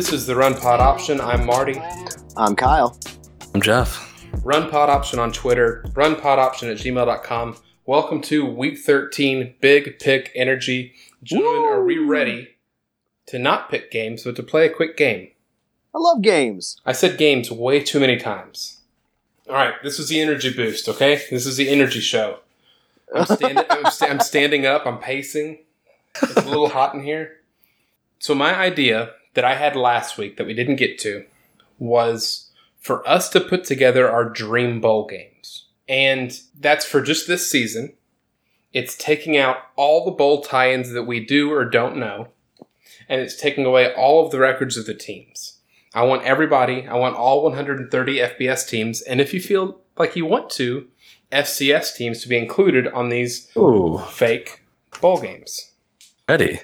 This is the Run Pod option. I'm Marty. I'm Kyle. I'm Jeff. Run Pod option on Twitter. Run Pod option at gmail.com. Welcome to week 13, big pick energy. Gentlemen, are we ready to not pick games, but to play a quick game? I love games. I said games way too many times. All right, this is the energy boost, okay? This is the energy show. I'm, stand- I'm, sta- I'm standing up, I'm pacing. It's a little hot in here. So, my idea that I had last week that we didn't get to was for us to put together our dream bowl games. And that's for just this season. It's taking out all the bowl tie ins that we do or don't know, and it's taking away all of the records of the teams. I want everybody, I want all 130 FBS teams, and if you feel like you want to, FCS teams to be included on these Ooh, fake bowl games. ready.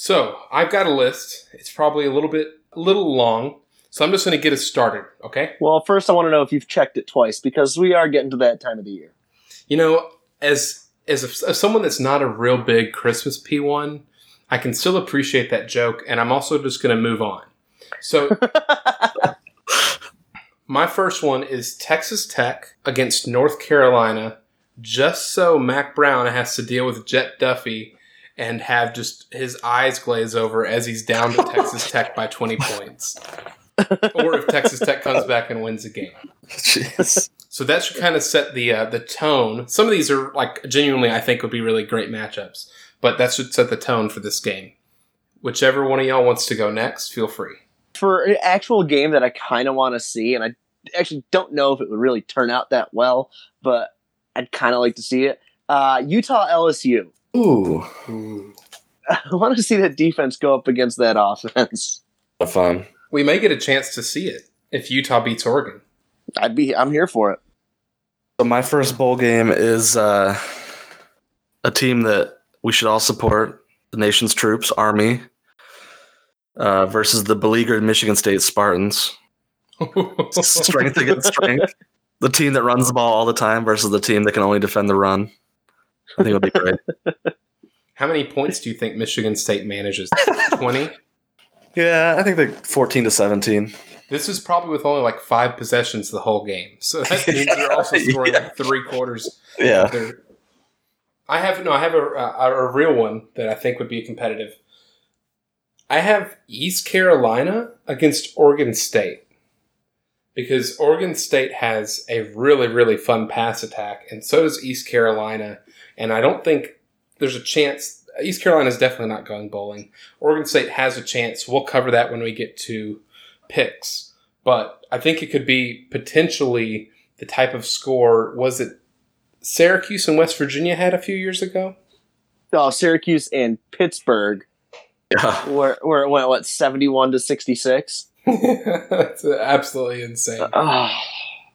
So I've got a list. It's probably a little bit, a little long. So I'm just going to get us started. Okay. Well, first I want to know if you've checked it twice because we are getting to that time of the year. You know, as as, a, as someone that's not a real big Christmas P1, I can still appreciate that joke, and I'm also just going to move on. So my first one is Texas Tech against North Carolina, just so Mack Brown has to deal with Jett Duffey and have just his eyes glaze over as he's down to Texas Tech by 20 points. or if Texas Tech comes back and wins the game. Jeez. So that should kind of set the uh, the tone. Some of these are like genuinely, I think, would be really great matchups. But that should set the tone for this game. Whichever one of y'all wants to go next, feel free. For an actual game that I kind of want to see, and I actually don't know if it would really turn out that well, but I'd kind of like to see it. Uh, Utah LSU. Ooh, I want to see that defense go up against that offense. fun. We may get a chance to see it if Utah beats Oregon. I'd be. I'm here for it. So my first bowl game is uh, a team that we should all support: the nation's troops, Army, uh, versus the beleaguered Michigan State Spartans. strength against strength. The team that runs the ball all the time versus the team that can only defend the run. I think it'll be great. How many points do you think Michigan State manages? 20? yeah, I think they're fourteen to seventeen. This is probably with only like five possessions the whole game. So that means they're also scoring Yeah. like three quarters. Yeah. I have no. I have a, a a real one that I think would be competitive. I have East Carolina against Oregon State because Oregon State has a really really fun pass attack, and so does East Carolina. And I don't think there's a chance. East Carolina is definitely not going bowling. Oregon State has a chance. We'll cover that when we get to picks, but I think it could be potentially the type of score. Was it Syracuse and West Virginia had a few years ago? Oh, Syracuse and Pittsburgh, Yeah. where where it went what seventy one to sixty six. That's absolutely insane. Ah.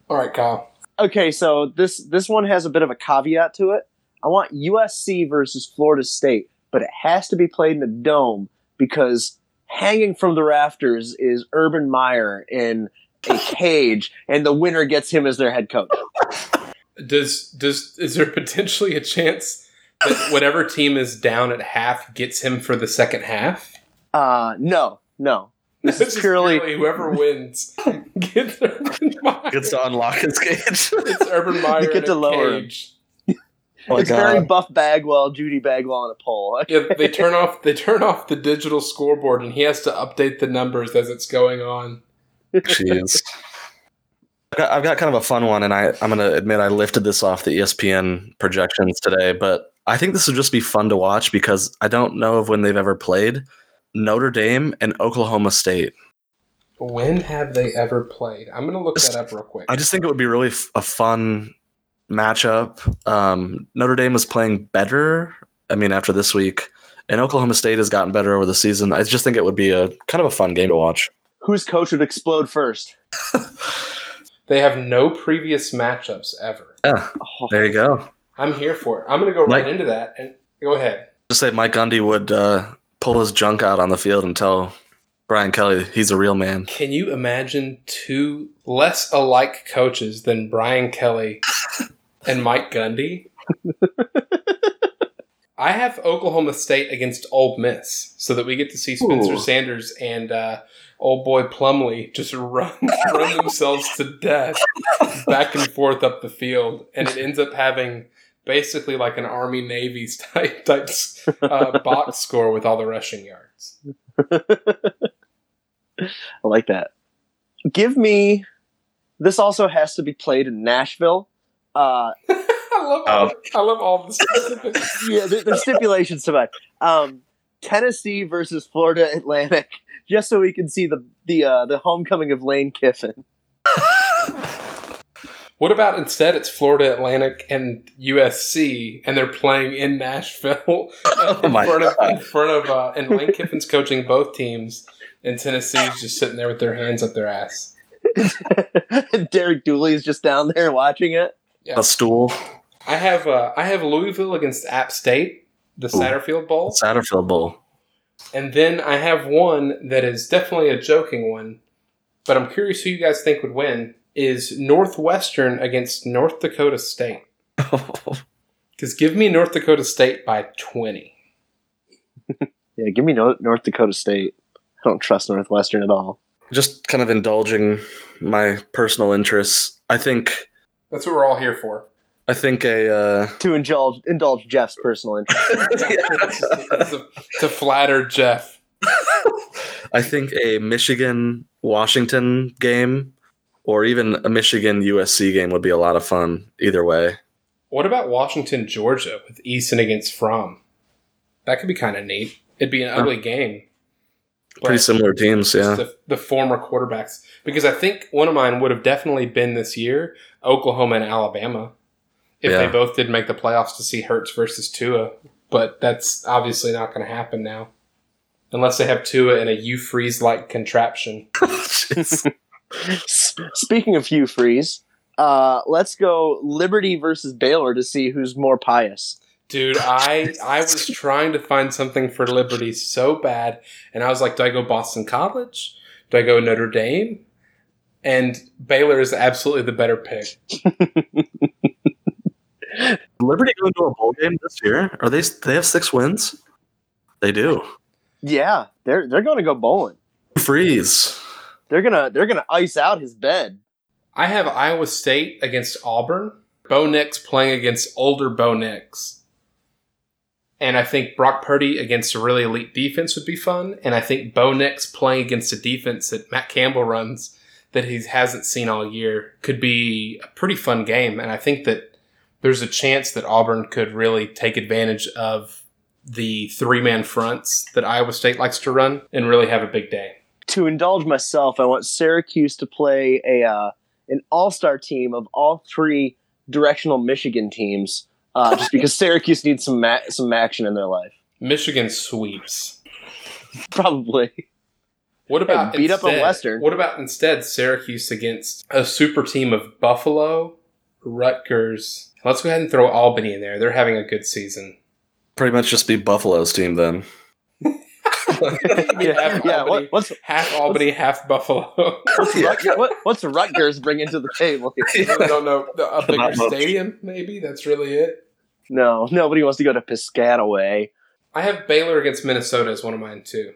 All right, Kyle. Okay, so this this one has a bit of a caveat to it. I want USC versus Florida State, but it has to be played in the dome because hanging from the rafters is Urban Meyer in a cage, and the winner gets him as their head coach. Does does is there potentially a chance that whatever team is down at half gets him for the second half? Uh, no, no. This It's is just purely whoever wins gets Urban Meyer. Gets to unlock his cage. It's Urban Meyer You get in to a lower him. cage. Oh my it's very Buff Bagwell, Judy Bagwell on a pole. Yeah, they turn off they turn off the digital scoreboard, and he has to update the numbers as it's going on. Jeez. I've got, I've got kind of a fun one, and I, I'm going to admit I lifted this off the ESPN projections today, but I think this would just be fun to watch because I don't know of when they've ever played Notre Dame and Oklahoma State. When have they ever played? I'm gonna look that up real quick. I just think it would be really f- a fun matchup. Um, Notre Dame was playing better. I mean, after this week, and Oklahoma State has gotten better over the season. I just think it would be a kind of a fun game to watch. Whose coach would explode first? They have no previous matchups ever. Yeah, Oh, there you go. I'm here for it. I'm gonna go right into that and go ahead. Just say Mike Gundy would uh, pull his junk out on the field and tell Brian Kelly he's a real man. Can you imagine two less alike coaches than Brian Kelly and Mike Gundy? I have Oklahoma State against Ole Miss, so that we get to see Spencer Ooh. Sanders and uh, old boy Plumlee just run run themselves to death back and forth up the field, and it ends up having basically like an Army Navy type type uh, box score with all the rushing yards. I like that. Give me. This also has to be played in Nashville. Uh, I love all, I love all the specifics. yeah, the, the stipulations to that. Um, Tennessee versus Florida Atlantic, just so we can see the the uh, the homecoming of Lane Kiffin. What about instead it's Florida Atlantic and USC, and they're playing in Nashville in my front of in front of uh, and Lane Kiffin's coaching both teams, and Tennessee's just sitting there with their hands up their ass. Derek Dooley's just down there watching it. Yeah. A stool. I have uh, I have Louisville against App State, the Satterfield Bowl, Satterfield Bowl. and then I have one that is definitely a joking one, but I'm curious who you guys think would win. Is Northwestern against North Dakota State? Because give me North Dakota State by twenty. Yeah, give me North, North Dakota State. I don't trust Northwestern at all. Just kind of indulging my personal interests. I think That's what we're all here for. I think a uh, To indulge indulge Jeff's personal interest. to, to flatter Jeff. I think a Michigan Washington game or even a Michigan USC game would be a lot of fun either way. What about Washington, Georgia, with Eason against Fromm? That could be kind of neat. It'd be an ugly game. Pretty similar teams, yeah. The, the former quarterbacks, because I think one of mine would have definitely been this year Oklahoma and Alabama, if Yeah. they both did make the playoffs to see Hurts versus Tua. But that's obviously not going to happen now, unless they have Tua in a Hugh Freeze like contraption. Speaking of Hugh Freeze, uh, let's go Liberty versus Baylor to see who's more pious. Dude, I I was trying to find something for Liberty so bad, and I was like, do I go Boston College? Do I go Notre Dame? And Baylor is absolutely the better pick. Liberty going to a bowl game this year? Are they? They have six wins. They do. Yeah, they're they're going to go bowling. Freeze. They're gonna they're gonna ice out his bed. I have Iowa State against Auburn. Bo Nix playing against older Bo Nix. And I think Brock Purdy against a really elite defense would be fun. And I think Bo Nix playing against a defense that Matt Campbell runs that he hasn't seen all year could be a pretty fun game. And I think that there's a chance that Auburn could really take advantage of the three man fronts that Iowa State likes to run and really have a big day. To indulge myself, I want Syracuse to play a uh, an all star team of all three directional Michigan teams, uh, just because Syracuse needs some ma- some action in their life. Michigan sweeps. Probably. What about beat up on Western. What about instead Syracuse against a super team of Buffalo, Rutgers? Let's go ahead and throw Albany in there. They're having a good season. Pretty much just be Buffalo's team then. yeah, half yeah. Albany, What, what's half Albany, half Buffalo. what's, Rut- what, what's Rutgers bringing to the table? I don't know. A bigger Not stadium, maybe. That's really it. No, nobody wants to go to Piscataway. I have Baylor against Minnesota as one of mine too.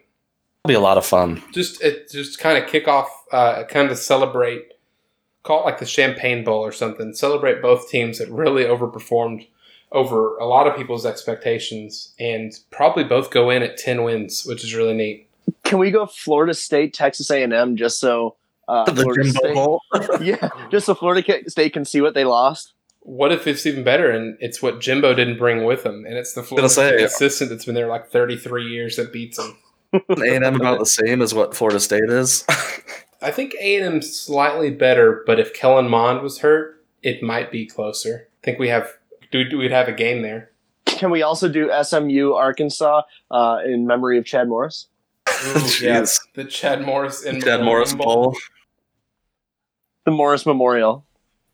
It'll be a lot of fun. Just it just kind of kick off, uh, kind of celebrate, call it like the Champagne Bowl or something. Celebrate both teams that really overperformed over a lot of people's expectations, and probably both go in at ten wins, which is really neat. Can we go Florida State, Texas A and M, just so uh, The Florida Jimbo State, Bowl. yeah, just so Florida State can see what they lost. What if it's even better, and it's what Jimbo didn't bring with him, and it's the Florida say- State assistant that's been there like thirty three years that beats him. A and M about the same as what Florida State is. I think A and M's slightly better, but if Kellen Mond was hurt, it might be closer. I think we have do we'd have a game there. Can we also do SMU Arkansas uh, in memory of Chad Morris? yeah, Jeez. the Chad Morris and Chad Morris Bowl. The Morris Memorial.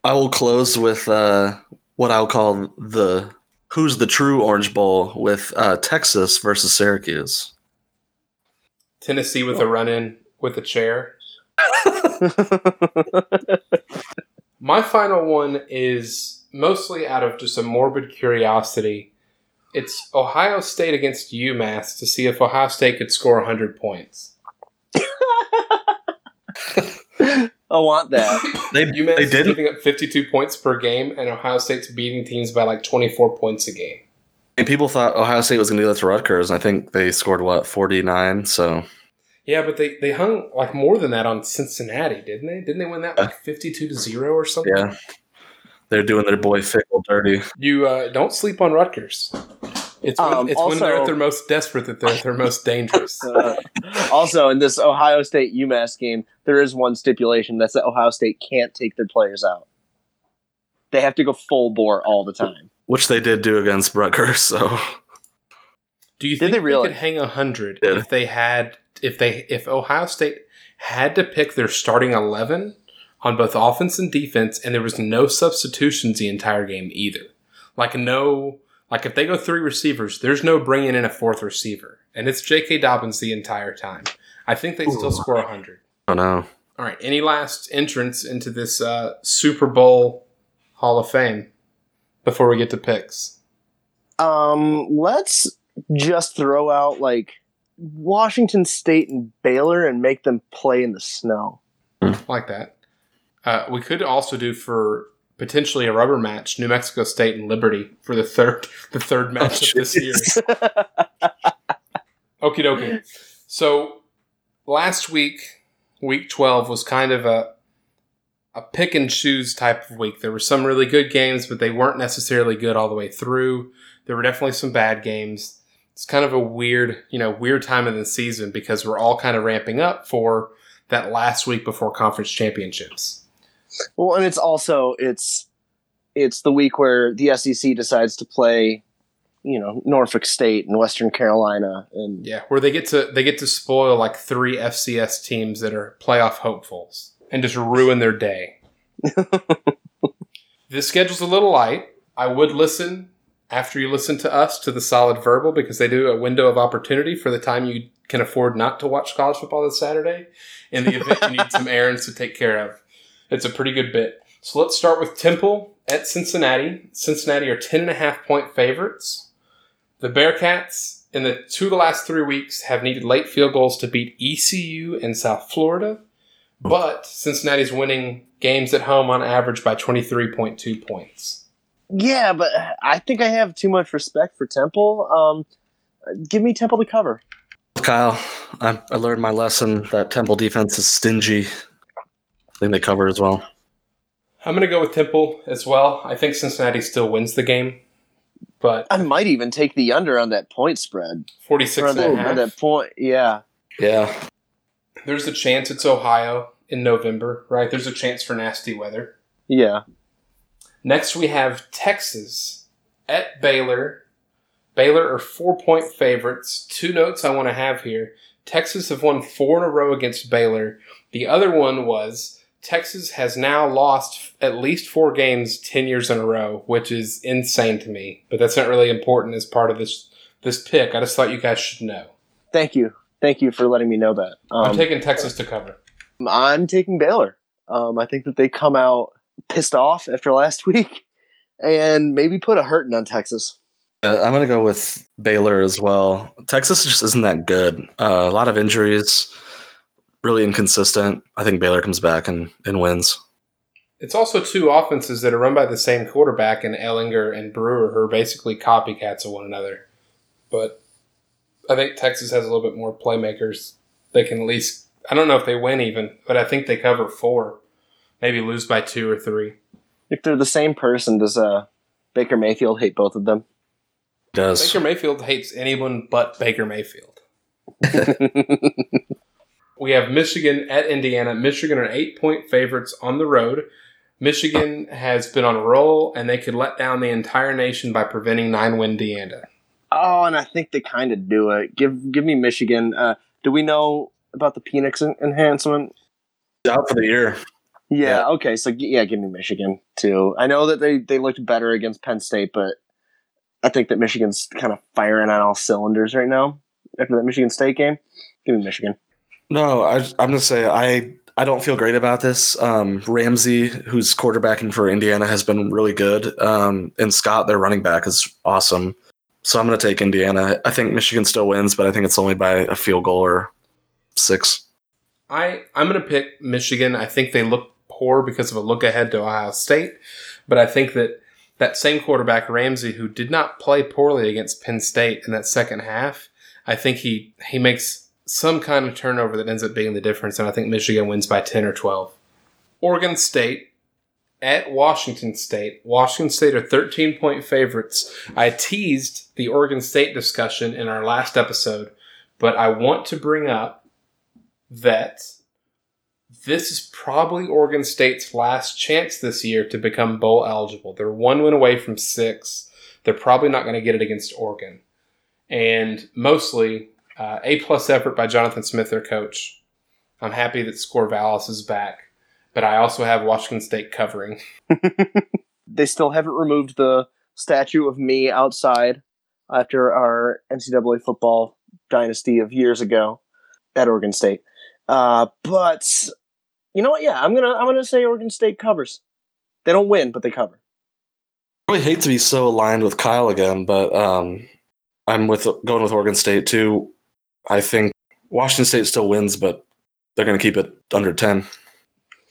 I will close with uh, what I'll call the Who's the True Orange Bowl with uh, Texas versus Syracuse. Tennessee with a run in with a chair. My final one is mostly out of just a morbid curiosity. It's Ohio State against UMass to see if Ohio State could score 100 points. I want that. They, UMass they is did. giving up 52 points per game, and Ohio State's beating teams by like 24 points a game. And people thought Ohio State was going to do that to Rutgers. And I think they scored what forty nine. So Yeah, but they, they hung like more than that on Cincinnati, didn't they? Didn't they win that like 52 to 0 or something? yeah, they're doing their boy Fickell dirty. You uh, don't sleep on Rutgers. It's when, Um, it's when they're at their most desperate that they're at their most dangerous. Uh, also, in this Ohio State UMass game, there is one stipulation that's that Ohio State can't take their players out. They have to go full bore all the time. which they did do against Rutgers. So Do you Did think they they, really? could hang a hundred Yeah. if they had if they if Ohio State had to pick their starting eleven on both offense and defense, and there was no substitutions the entire game either? Like no, like if they go three receivers, there's no bringing in a fourth receiver, and it's J.K. Dobbins the entire time. I think they still Ooh. score hundred. I don't. All right. Any last entrance into this uh, Super Bowl Hall of Fame before we get to picks? Um, let's just throw out like Washington State and Baylor and make them play in the snow. like that. Uh, we could also do for potentially a rubber match, New Mexico State and Liberty for the third the third oh, match of this year. Okie dokie. So last week, week twelve was kind of a a pick and choose type of week. There were some really good games, but they weren't necessarily good all the way through. There were definitely some bad games. It's kind of a weird, you know, weird time of the season because we're all kind of ramping up for that last week before conference championships. Well, and it's also it's it's the week where the SEC decides to play, you know, Norfolk State and Western Carolina, and Yeah, where they get to they get to spoil like three FCS teams that are playoff hopefuls and just ruin their day. this schedule's a little light. I would listen after you listen to us to the solid verbal because they do a window of opportunity for the time you can afford not to watch college football this Saturday in the event you need some errands to take care of. It's a pretty good bit. So let's start with Temple at Cincinnati. Cincinnati are 10.5 point favorites. The Bearcats, in the two of the last three weeks, have needed late field goals to beat ECU and South Florida. But Cincinnati's winning games at home on average by 23.2 points. yeah, but I think I have too much respect for Temple. Um, give me Temple to cover. Kyle, I, I learned my lesson that Temple defense is stingy. I think they cover as well. I'm going to go with Temple as well. I think Cincinnati still wins the game, but I might even take the under on that point spread. 46 on and a that, half. on that point, yeah. Yeah. There's a chance it's Ohio in November, right? There's a chance for nasty weather. Yeah. Next, we have Texas at Baylor. Baylor are four point favorites. Two notes I want to have here Texas have won four in a row against Baylor. The other one was Texas has now lost at least four games 10 years in a row, which is insane to me. But that's not really important as part of this this pick. I just thought you guys should know. Thank you. Thank you for letting me know that. Um, I'm taking Texas to cover. I'm taking Baylor. Um, I think that they come out pissed off after last week and maybe put a hurting on Texas. Uh, I'm going to go with Baylor as well. Texas just isn't that good. Uh, a lot of injuries, really inconsistent. I think Baylor comes back and, and wins. It's also two offenses that are run by the same quarterback and Ehlinger and Brewer, who are basically copycats of one another. But I think Texas has a little bit more playmakers. They can at least, I don't know if they win even, but I think they cover four. Maybe lose by two or three. If they're the same person, does uh, Baker Mayfield hate both of them? Does Baker Mayfield hates anyone but Baker Mayfield. We have Michigan at Indiana. Michigan are eight point favorites on the road. Michigan has been on a roll, and they could let down the entire nation by preventing nine win Indiana. oh, and I think they kind of do it. Give give me Michigan. Uh, do we know about the Penix en- enhancement? out for the year. Yeah, Yeah. Okay. So yeah, give me Michigan too. I know that they they looked better against Penn State, but I think that Michigan's kind of firing on all cylinders right now after that Michigan State game. Give me Michigan. No, I, I'm going to say I I don't feel great about this. Um, Ramsey, who's quarterbacking for Indiana, has been really good. Um, and Scott, their running back, is awesome. So I'm to take Indiana. I think Michigan still wins, but I think it's only by a field goal or six. I I'm to pick Michigan. I think they look poor because of a look ahead to Ohio State, but I think that that same quarterback Ramsey, who did not play poorly against Penn State in that second half, I think he he makes some kind of turnover that ends up being the difference, and I think Michigan wins by ten or twelve. Oregon State at Washington State. Washington State are 13 point favorites. I teased the Oregon State discussion in our last episode, but I want to bring up that this is probably Oregon State's last chance this year to become bowl eligible. They're one win away from six. They're probably not going to get it against Oregon. And mostly, uh, A plus effort by Jonathan Smith, their coach. I'm happy that Scorvallis is back but I also have Washington State covering. they still haven't removed the statue of me outside after our NCAA football dynasty of years ago at Oregon State. Uh, but you know what? Yeah, I'm gonna I'm gonna say Oregon State covers. They don't win, but they cover. I really hate to be so aligned with Kyle again, but um, I'm with going with Oregon State too. I think Washington State still wins, but they're going to keep it under ten.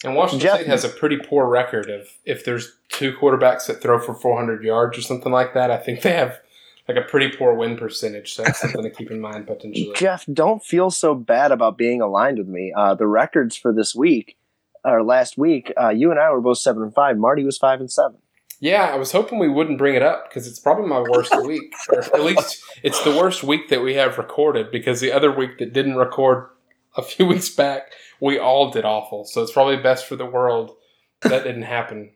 And Washington Jeff, State has a pretty poor record of if there's two quarterbacks that throw for 400 yards or something like that. I think they have like a pretty poor win percentage. So that's something to keep in mind potentially. Jeff, don't feel so bad about being aligned with me. Uh, the records for this week or last week, uh, you and I were both seven and five. Marty was five and seven. Yeah, I was hoping we wouldn't bring it up because it's probably my worst week, or at least it's the worst week that we have recorded. Because the other week that didn't record a few weeks back, we all did awful. So it's probably best for the world that didn't happen.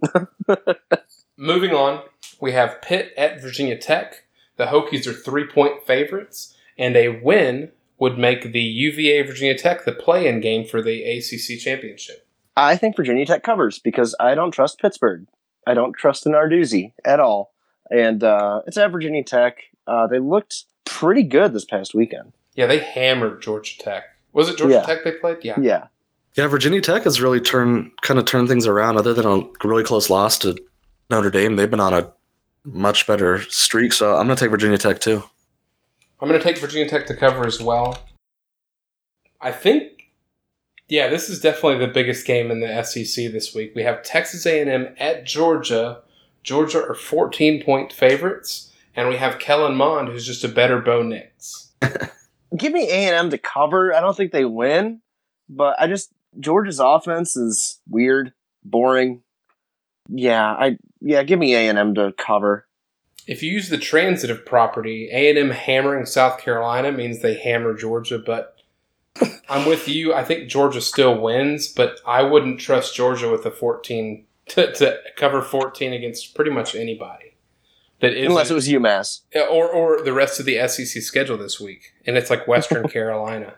Moving on, we have Pitt at Virginia Tech. The Hokies are three point favorites, and a win would make the UVA Virginia Tech the play in game for the ACC championship. I think Virginia Tech covers because I don't trust Pittsburgh. I don't trust an Narduzzi at all. And uh, it's at Virginia Tech. Uh, they looked pretty good this past weekend. Yeah, they hammered Georgia Tech. Was it Georgia yeah. Tech they played? Yeah. Yeah. Yeah, Virginia Tech has really turned kind of turned things around. Other than a really close loss to Notre Dame, they've been on a much better streak. So I'm going to take Virginia Tech too. I'm going to take Virginia Tech to cover as well. I think, yeah, this is definitely the biggest game in the SEC this week. We have Texas A&M at Georgia. Georgia are 14 point favorites, and we have Kellen Mond, who's just a better Bo Nix. give me A and M to cover. I don't think they win, but I just Georgia's offense is weird, boring. Yeah, I yeah, give me A and M to cover. If you use the transitive property, A and M hammering South Carolina means they hammer Georgia, but I'm with you. I think Georgia still wins, but I wouldn't trust Georgia with a 14 to, to cover 14 against pretty much anybody that unless it was UMass or or the rest of the SEC schedule this week, and it's like Western Carolina.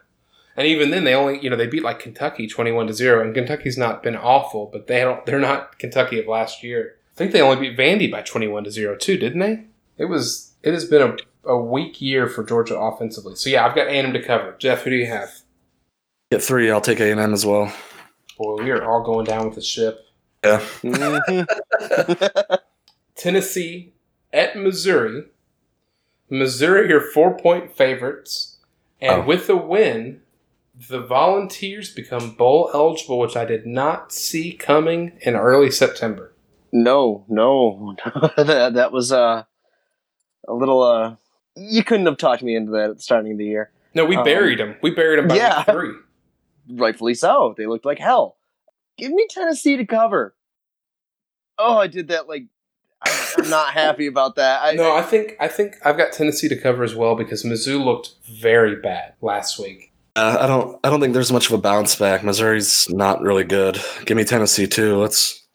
And even then, they only you know they beat like Kentucky twenty one to zero, and Kentucky's not been awful, but they don't they're not Kentucky of last year. I think they only beat Vandy by twenty one to zero too, didn't they? It was it has been a, a weak year for Georgia offensively. So yeah, I've got A&M to cover. Jeff, who do you have? Get three. I'll take A&M as well. Boy, we are all going down with the ship. Yeah. Tennessee at Missouri. Missouri are four point favorites, and oh. with a win, the Volunteers become bowl eligible, which I did not see coming in early September. No, no, that, that was uh, a little. Uh, you couldn't have talked me into that at the starting of the year. No, we um, buried them. We buried them by yeah, three. Rightfully so. They looked like hell. Give me Tennessee to cover. Oh, I did that like I'm not happy about that. I, no, I think I think I've got Tennessee to cover as well because Mizzou looked very bad last week. Uh, I don't I don't think there's much of a bounce back. Missouri's not really good. Give me Tennessee too. Let's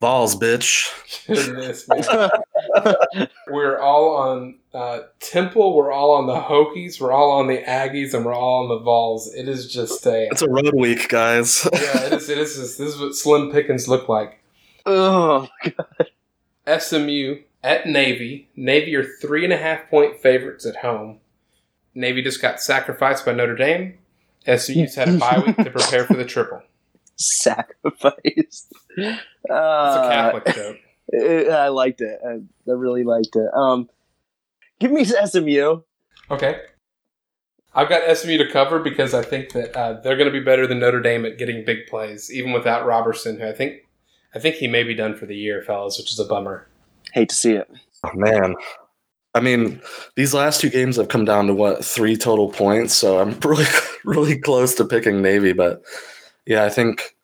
balls, bitch. Goodness, we're all on uh, Temple. We're all on the Hokies. We're all on the Aggies, and we're all on the Vols. It is just a. It's a road week, guys. yeah, it is. It is. This is what slim pickings look like. Oh God. SMU at Navy. Navy are three and a half point favorites at home. Navy just got sacrificed by Notre Dame. SMU's had a bye week to prepare for the triple. Sacrificed. Uh, it's a Catholic joke. I liked it. I, I really liked it. Um, Give me SMU. Okay. I've got SMU to cover because I think that uh, they're going to be better than Notre Dame at getting big plays, even without Robertson, who I think I think he may be done for the year, fellas, which is a bummer. Hate to see it. Oh, man. I mean, these last two games have come down to what three total points, so I'm really, really close to picking Navy. But yeah, I think,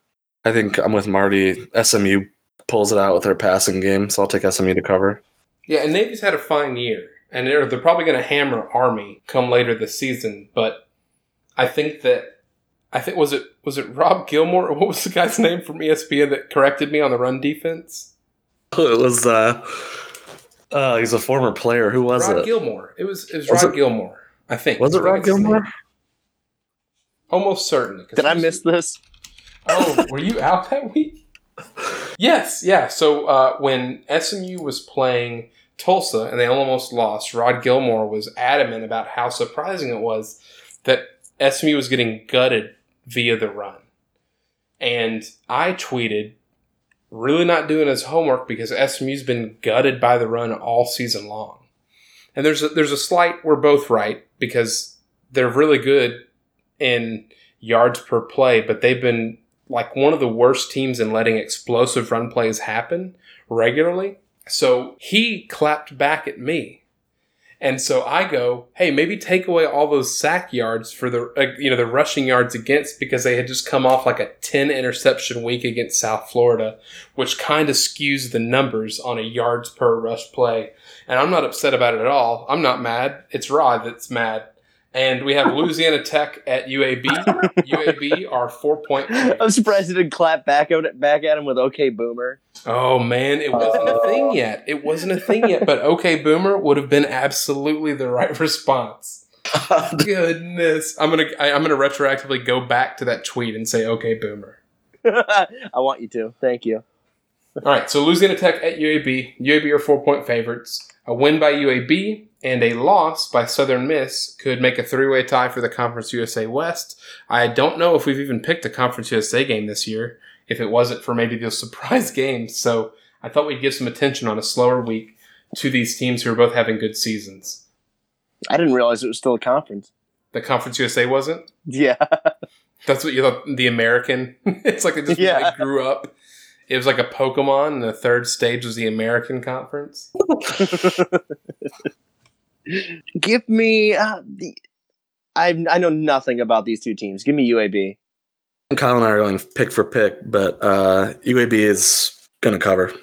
I think I'm with Marty. SMU pulls it out with their passing game, so I'll take SMU to cover. Yeah, and Navy's had a fine year, and they're they're probably going to hammer Army come later this season. But I think that I think was it was it Rob Gilmore or what was the guy's name from ESPN that corrected me on the run defense? It was, uh, uh, he's a former player. Who was Rod it? Gilmore. It was it was, Was Rod it- Gilmore. I think was it Rob it's name. Gilmore? Almost certainly. Did I miss this? Oh, were you out that week? Yes, yeah. So uh, when SMU was playing Tulsa and they almost lost, Rod Gilmore was adamant about how surprising it was that SMU was getting gutted via the run. And I tweeted, really not doing his homework because SMU's been gutted by the run all season long. And there's a, there's a slight, we're both right because they're really good in yards per play, but they've been like one of the worst teams in letting explosive run plays happen regularly. So he clapped back at me. And so I go, hey, maybe take away all those sack yards for the uh, you know the rushing yards against because they had just come off like a 10 interception week against South Florida, which kind of skews the numbers on a yards per rush play. And I'm not upset about it at all. I'm not mad. It's Rod that's mad. And we have Louisiana Tech at UAB. UAB are four point. I'm surprised he didn't clap back at back at him with "Okay, Boomer." Oh man, it wasn't a thing oh. yet. It wasn't a thing yet. But okay, Boomer would have been absolutely the right response. Goodness, I'm gonna I, I'm gonna retroactively go back to that tweet and say okay, Boomer. I want you to. Thank you. All right, so Louisiana Tech at UAB. UAB are four point favorites. A win by UAB and a loss by Southern Miss could make a three way tie for the Conference USA West. I don't know if we've even picked a Conference USA game this year, if it wasn't for maybe those surprise games. So I thought we'd give some attention on a slower week to these teams who are both having good seasons. I didn't realize it was still a conference. The Conference USA wasn't? Yeah. That's what you thought the American. it's like it just Yeah. they grew up. It was like a Pokemon, and the third stage was the American Conference. Give me uh, the. I I know nothing about these two teams. Give me UAB. Kyle and I are going pick for pick, but uh, UAB is going to cover.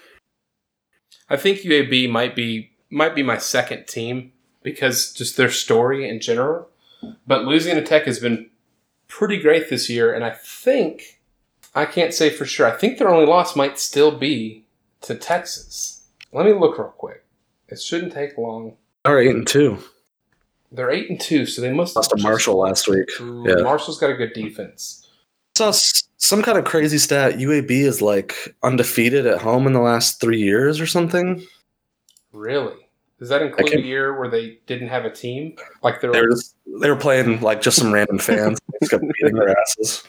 I think UAB might be might be my second team because just their story in general. But Louisiana Tech has been pretty great this year, and I think I can't say for sure. I think their only loss might still be to Texas. Let me look real quick. It shouldn't take long. All right, eight and two. They're eight and two, so they must Lost to just- Marshall last week. Ooh, Yeah. Marshall's got a good defense. saw some kind of crazy stat. UAB is like undefeated at home in the last three years or something. Really? Does that include a year where they didn't have a team? Like they're They were just, they were playing like just some random fans. They just kept beating their asses.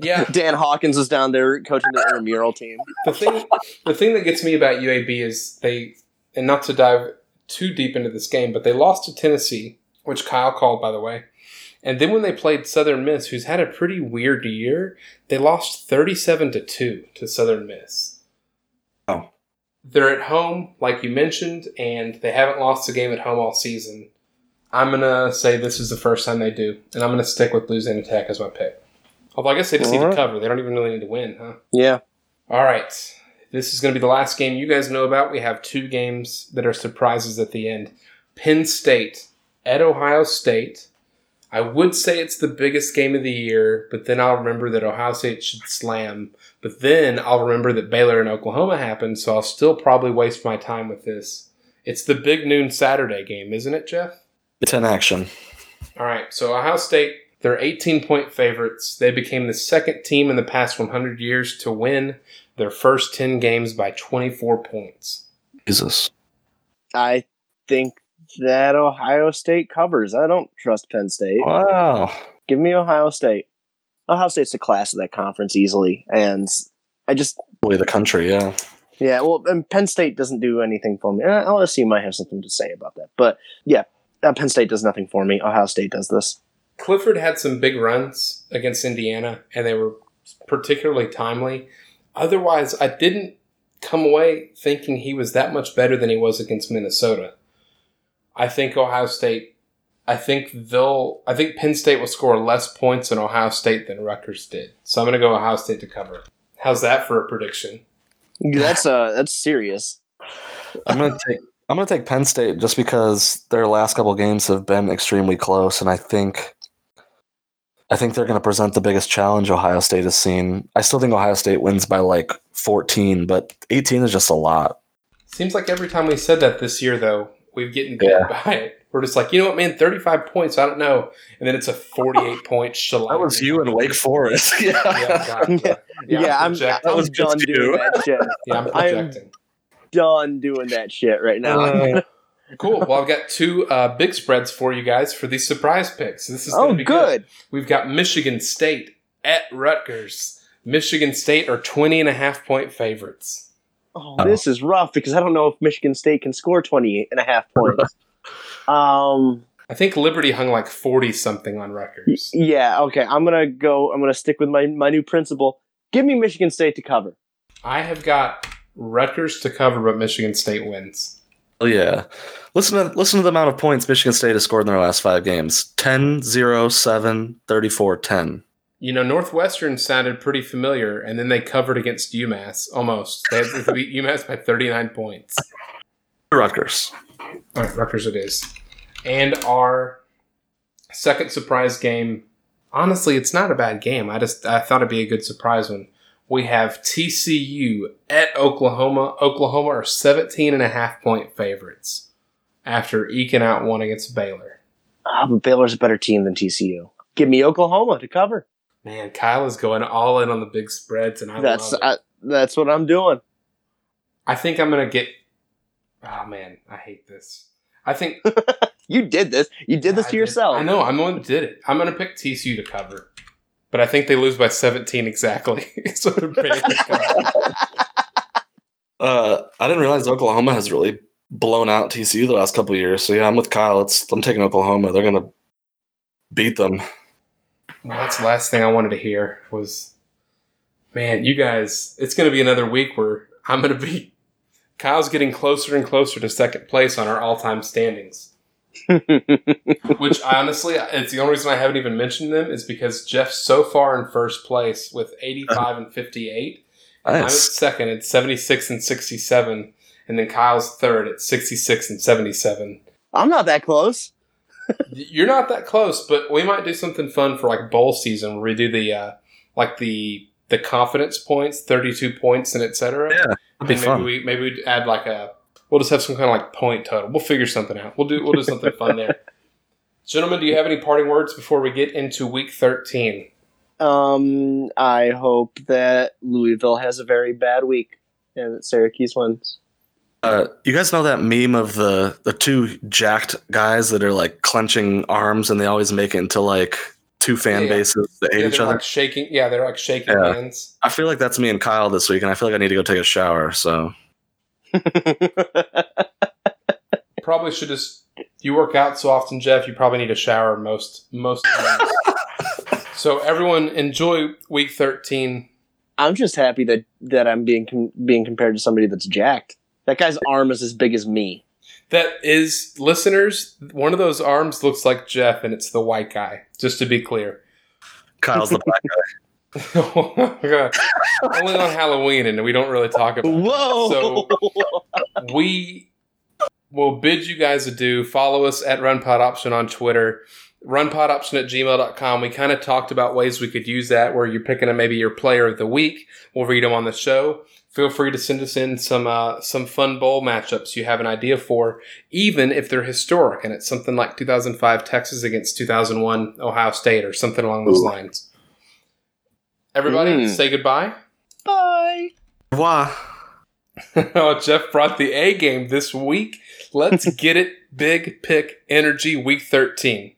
yeah. Dan Hawkins is down there coaching the intramural team. the thing the thing that gets me about UAB is they and not to dive too deep into this game, but they lost to Tennessee, which Kyle called by the way. And then when they played Southern Miss, who's had a pretty weird year, they lost 37 to 2 to Southern Miss. Oh. They're at home, like you mentioned, and they haven't lost a game at home all season. I'm going to say this is the first time they do, and I'm going to stick with Louisiana Tech as my pick. Although I guess they just need to Alright. cover. They don't even really need to win, huh? Yeah. All right. This is going to be the last game you guys know about. We have two games that are surprises at the end. Penn State at Ohio State. I would say it's the biggest game of the year, but then I'll remember that Ohio State should slam. But then I'll remember that Baylor and Oklahoma happened, so I'll still probably waste my time with this. It's the big noon Saturday game, isn't it, Jeff? It's in action. All right, so Ohio State, they're 18 point favorites. They became the second team in the past 100 years to win their first 10 games by 24 points. Jesus. I think that Ohio State covers. I don't trust Penn State. Wow. Give me Ohio State. Ohio State's the class of that conference easily, and I just Way the country, yeah. Yeah, well, and Penn State doesn't do anything for me. Uh, LSU might have something to say about that, but yeah, uh, Penn State does nothing for me. Ohio State does this. Clifford had some big runs against Indiana, and they were particularly timely. Otherwise, I didn't come away thinking he was that much better than he was against Minnesota. I think Ohio State. I think they'll. I think Penn State will score less points in Ohio State than Rutgers did. So I'm going to go Ohio State to cover. How's that for a prediction? That's uh, that's serious. I'm gonna take I'm gonna take Penn State just because their last couple games have been extremely close, and I think I think they're gonna present the biggest challenge Ohio State has seen. I still think Ohio State wins by like 14, but 18 is just a lot. Seems like every time we said that this year, though, we've getting beat Yeah. by it. We're just like, you know what, man, 35 points, I don't know. And then it's a 48 point shellac. That was you in Wake Forest. Yeah, yeah. God. Yeah. Yeah, I'm. I'm was just done doing you. that shit. yeah, I'm I am- Done doing that shit right now. Uh, Cool. Well, I've got two uh, big spreads for you guys for these surprise picks. This is oh, going to be good. We've got Michigan State at Rutgers. Michigan State are 20 and a half point favorites. Oh, Oh. this is rough because I don't know if Michigan State can score 28 and a half points. um, I think Liberty hung like 40 something on y- Rutgers. yeah, okay. I'm gonna go. I'm gonna stick with my my new principle. Give me Michigan State to cover. I have got Rutgers to cover, but Michigan State wins. Oh yeah. Listen to listen to the amount of points Michigan State has scored in their last 5 games. 10 0 7 34 10. You know, Northwestern sounded pretty familiar, and then they covered against UMass almost. They had to beat UMass by 39 points. Rutgers. All right, Rutgers it is. And our second surprise game, honestly, it's not a bad game. I just I thought it'd be a good surprise one. We have TCU at Oklahoma. Oklahoma are 17 and a half point favorites after eking out one against Baylor. But Baylor's a better team than TCU. Give me Oklahoma to cover. Man, Kyle is going all in on the big spreads, and I That's. I, that's what I'm doing. I think I'm gonna get. Oh man, I hate this. I think You did this. You did this I to yourself. I know. I'm the one that did it. I'm going to pick TCU to cover, but I think they lose by 17 exactly. so they're Baylor cover. Uh, I didn't realize Oklahoma has really blown out TCU the last couple of years. So yeah, I'm with Kyle. It's I'm taking Oklahoma. They're gonna beat them. well, that's the last thing I wanted to hear was, man, you guys. It's going to be another week where I'm going to be. Kyle's getting closer and closer to second place on our all-time standings. Which honestly, it's the only reason I haven't even mentioned them is because Jeff's so far in first place with 85 and 58. I'm second at 76 and 67, and then Kyle's third at 66 and 77. I'm not that close. You're not that close, but we might do something fun for like bowl season where we do the uh, like the the confidence points, 32 points, and etc. Yeah, maybe fun. we maybe we'd add like a we'll just have some kind of like point total. We'll figure something out. We'll do we'll do something fun there. Gentlemen, do you have any parting words before we get into week 13? Um, I hope that Louisville has a very bad week and that Syracuse wins. Uh, you guys know that meme of the the two jacked guys that are like clenching arms and they always make it into like two fan Yeah, yeah. bases that hate each other. like shaking. Yeah, they're like shaking Yeah. hands. I feel like that's me and Kyle this week, and I feel like I need to go take a shower. So Probably should just. You work out so often, Jeff. You probably need a shower most most times. so everyone, enjoy week thirteen. I'm just happy that that I'm being com- being compared to somebody that's jacked. That guy's arm is as big as me. That is, listeners. One of those arms looks like Jeff, and it's the white guy. Just to be clear. Kyle's the black guy. Only on Halloween, and we don't really talk about. that. Whoa! So we will bid you guys adieu. Follow us at RunPod Option on Twitter. RunPodOption at gmail.com. We kind of talked about ways we could use that where you're picking a, maybe your player of the week. We'll read them on the show. Feel free to send us in some uh, some fun bowl matchups you have an idea for, even if they're historic and it's something like 2005 Texas against 2001 Ohio State or something along those Ooh. lines. Everybody, Mm. say goodbye. Bye. Wah. oh, Jeff brought the A game this week. Let's get it. Big pick energy week 13.